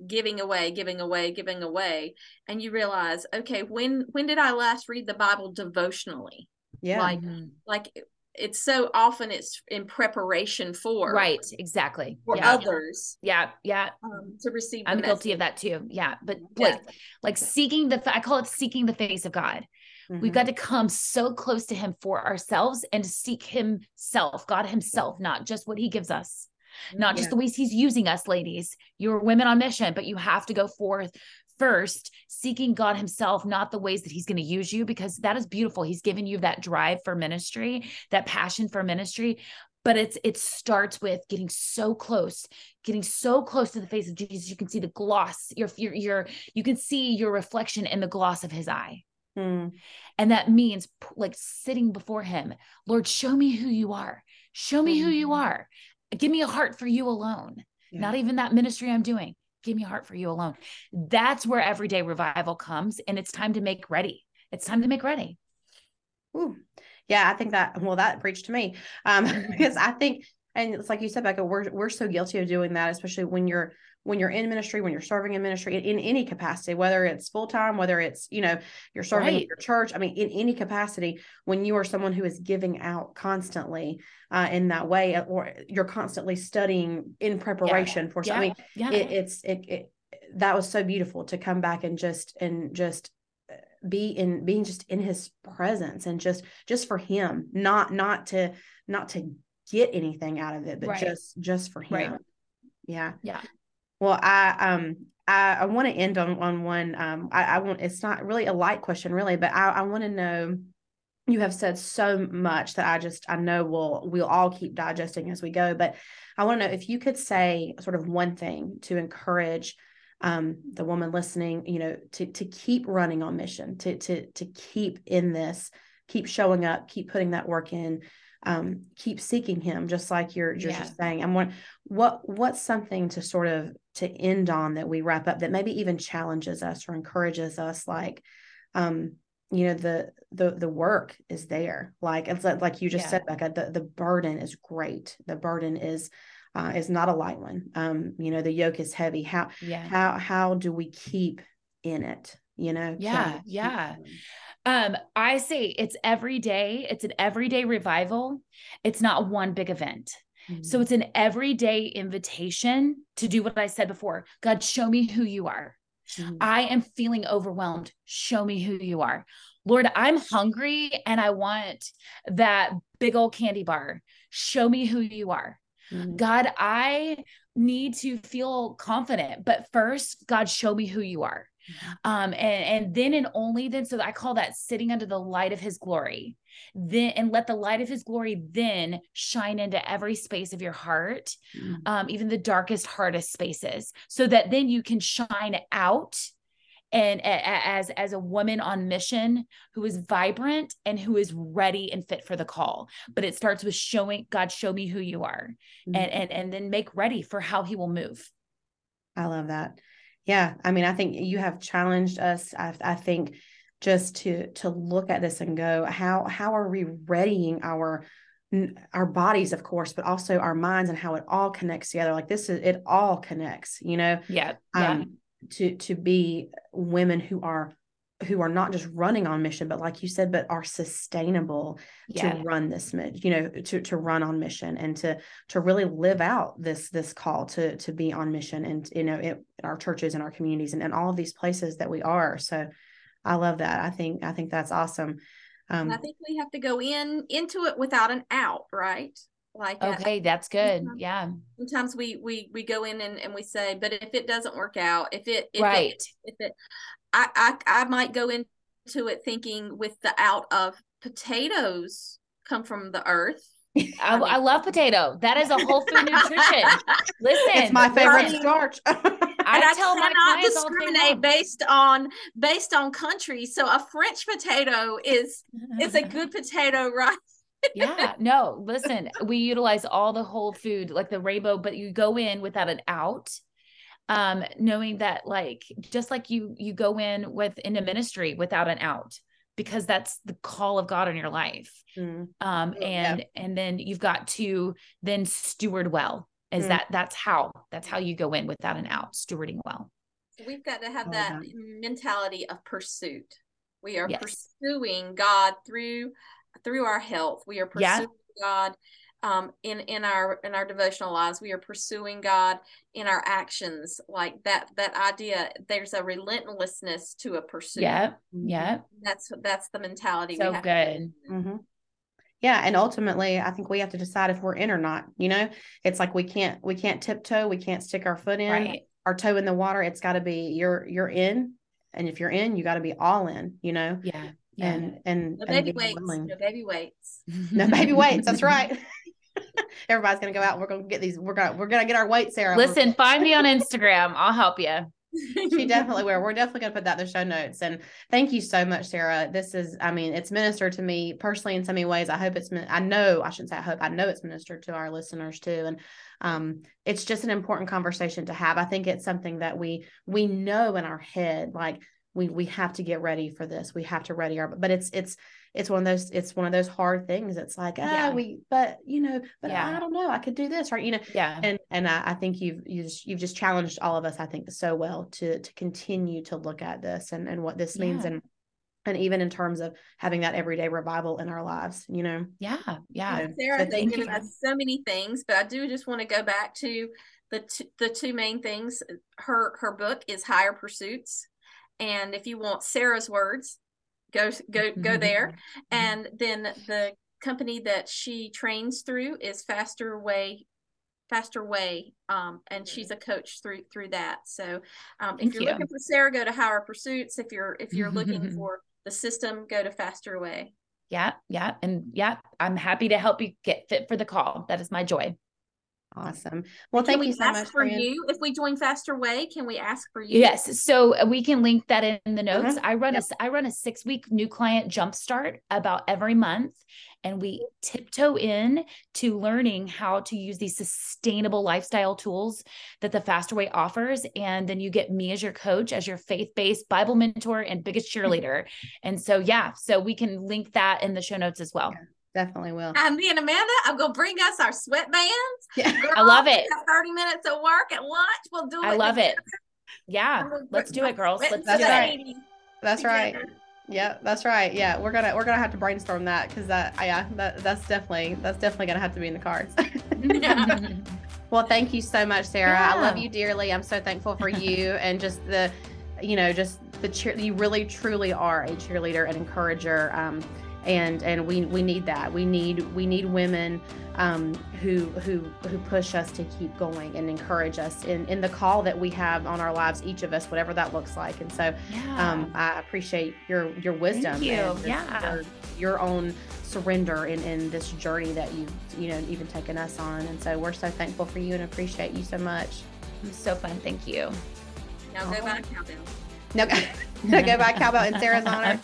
giving away giving away giving away and you realize okay when when did i last read the bible devotionally yeah like Mhm. like it's so often it's in preparation for Right. Exactly. for yeah. others Yeah. Yeah. um, to receive I'm guilty of that too. Yeah. But Yeah. like like seeking the I call it seeking the face of God. We've Mhm. got to come so close to him for ourselves and to seek himself, God himself, not just what he gives us. Not just the ways he's using us, ladies. You're women on mission, but you have to go forth first, seeking God himself, not the ways that he's going to use you, because that is beautiful. He's given you that drive for ministry, that passion for ministry. But it's it starts with getting so close, getting so close to the face of Jesus. You can see the gloss, your your your you can see your reflection in the gloss of his eye. Mm. And that means like sitting before him, Lord, show me who you are. Show me who you Mhm. are. Give me a heart for you alone. Yeah. Not even that ministry I'm doing. Give me a heart for you alone. That's where everyday revival comes. And it's time to make ready. It's time to make ready. Ooh. Yeah, I think that well, that preached to me. Um, *laughs* because I think, and it's like you said, Becca, we're we're so guilty of doing that, especially when you're when you're in ministry, when you're serving in ministry in, in any capacity, whether it's full time, whether it's you know you're serving in Right. your church. I mean, in any capacity, when you are someone who is giving out constantly uh, in that way, or you're constantly studying in preparation for Yeah. something, Yeah. it, it's it, it that was so beautiful to come back and just and just uh, be in being just in his presence and just just for him not not to not to get anything out of it but Right. just just for him Right. yeah Yeah. Well i um i i want to end on on one um i i want it's not really a light question really but i i want to know you have said so much that i just i know we'll we'll all keep digesting as we go but i want to know if you could say sort of one thing to encourage um, the woman listening, you know, to to keep running on mission, to to to keep in this, keep showing up, keep putting that work in, um, keep seeking Him, just like you're you're Yeah. just saying. I'm. What what's something to sort of to end on that we wrap up that maybe even challenges us or encourages us, like, um, you know, the the the work is there. Like it's like, like you just Yeah. said, Becca. The the burden is great. The burden is. Uh, is not a light one. Um, you know, the yoke is heavy. How Yeah. how how do we keep in it you know Yeah, keep yeah. Um, I say it's every day, it's an everyday revival. It's not one big event. So Mhm. it's an everyday invitation to do what I said before. God, show me who you are. Mhm. I am feeling overwhelmed. Show me who you are. Lord, I'm hungry and I want that big old candy bar. Show me who you are. Mhm. God, I need to feel confident, but first, God, show me who you are. Mhm. Um, and, and then and only then, so I call that sitting under the light of his glory. Then and let the light of his glory then shine into every space of your heart, Mhm. um, even the darkest, hardest spaces, so that then you can shine out and as as a woman on mission who is vibrant and who is ready and fit for the call but it starts with showing god show me who you are Mhm. and and and then make ready for how he will move i love that yeah i mean i think you have challenged us i, I think just to to look at this and go how how are we readying our our bodies of course but also our minds and how it all connects together? Like this is it all connects you know? Yeah yeah. Um, to to be women who are who are not just running on mission, but like you said, but are sustainable yeah to run this, mi- you know, to to run on mission and to to really live out this this call to to be on mission and you know it, our churches and our communities and, and all of these places that we are. So I love that. I think I think that's awesome. Um, I think we have to go in into it without an out, right? Like uh, okay that's good Mhm. yeah sometimes we we we go in and, and we say, but if it doesn't work out, if it if right it if it I, I I might go into it thinking with the out of potatoes come from the earth. *laughs* I, mean- I love potato that is a whole food nutrition *laughs* listen it's my favorite Right. starch. *laughs* I, and I tell my cannot clients discriminate based on based on country. So a French potato is is a good potato, right? yeah no listen we utilize all the whole food like the rainbow but you go in without an out um knowing that like just like you you go in with into ministry without an out because that's the call of god in your life Mm, um Oh, yeah. and and then you've got to then steward well is Mm. that that's how that's how you go in without an out stewarding well So we've got to have Oh, that that- mentality of pursuit. We are Yes. pursuing God through through our health. We are Yeah. pursuing God um in in our in our devotional lives. We are pursuing God in our actions. Like that that idea there's a relentlessness to a pursuit. yeah mhm. yeah That's that's the mentality So we have good. to hmm Yeah, and ultimately, I think we have to decide if we're in or not. You know, it's like we can't we can't tiptoe, we can't stick our foot in, right our toe in the water. It's got to be you're you're in, and if you're in, you got to be all in. You know, yeah yeah and and No baby be weights. willing. No baby weights. *laughs* No baby weights. That's right. *laughs* *laughs* Everybody's gonna go out. And we're gonna get these. We're gonna we're gonna get our white Sarah. Listen find me on instagram i'll help you *laughs* she definitely will. We're definitely going to put that in the show notes. And thank you so much, Sarah. This is, I mean, it's ministered to me personally in so many ways. I hope it's, I know, I shouldn't say I hope, I know it's ministered to our listeners too. And um, it's just an important conversation to have. I think it's something that we, we know in our head, like we, we have to get ready for this. We have to ready our, but it's, it's, it's one of those it's one of those hard things it's like ah yeah. we but you know but yeah. i don't know i could do this right you know yeah and and I, I, think you've you just you've just challenged all of us i think so well to to continue to look at this and and what this yeah. means and and even in terms of having that everyday revival in our lives you know yeah yeah sarah so given us so many things but i do just want to go back to the t- the two main things her her book is higher pursuits and if you want sarah's words go go go there. Mm-hmm. and then the company that she trains through is faster way faster way um, and she's a coach through through that. So um, if you're you. looking for sarah go to higher pursuits. If you're if you're looking for the system go to faster way. Yeah yeah and yeah i'm happy to help you get fit for the call. That is my joy Awesome. Well, thank you so much for you. If we join Faster Way, can we ask for you? Yes. So uh, we can link that in the notes. Uh-huh. I run yep. a I run a six week new client jumpstart about every month, and we tiptoe in to learning how to use these sustainable lifestyle tools that the Faster Way offers. And then you get me as your coach, as your faith based Bible mentor and biggest *laughs* cheerleader. and so, yeah, so we can link that in the show notes as well. Yeah. Definitely will. And me and Amanda, I'm gonna bring us our sweatbands. *laughs* Yeah, Girls, I love it. 30 minutes of work at lunch. We'll do it. I love together. it. Yeah, let's do it, girls. Let's that's do right. it. That's together. right. Yeah, that's right. Yeah, we're gonna we're gonna have to brainstorm that because that yeah that that's definitely that's definitely gonna have to be in the cards. yeah. *laughs* well, thank you so much, Sarah. Yeah. I love you dearly. I'm so thankful for *laughs* you and just the, you know, just the cheer. You really truly are a cheerleader and encourager. Um, and and we we need that. We need we need women um, who who who push us to keep going and encourage us in in the call that we have on our lives each of us whatever that looks like. And so yeah. um, i appreciate your your wisdom Thank you. yeah. your, your, own surrender in in this journey that you you know even taken us on. And so we're so thankful for you and appreciate you so much. It was so fun. Thank you. Now go back countdown no, *laughs* no go back cowbell in Sarah's *laughs* honor.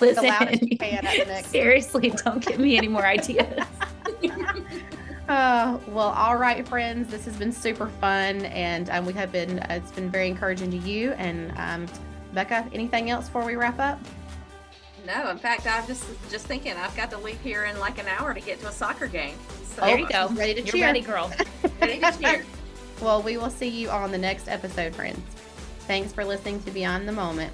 Listen, *laughs* seriously, don't give me any more ideas. *laughs* Uh, well, all right, friends. This has been super fun, and um, we have been. Uh, it's been very encouraging to you. And um, Becca, anything else before we wrap up? No, in fact, I'm just just thinking I've got to leave here in like an hour to get to a soccer game. So there you go, ready to You're cheer, ready, girl. ready to cheer. well, we will see you on the next episode, friends. Thanks for listening to Beyond the Moment.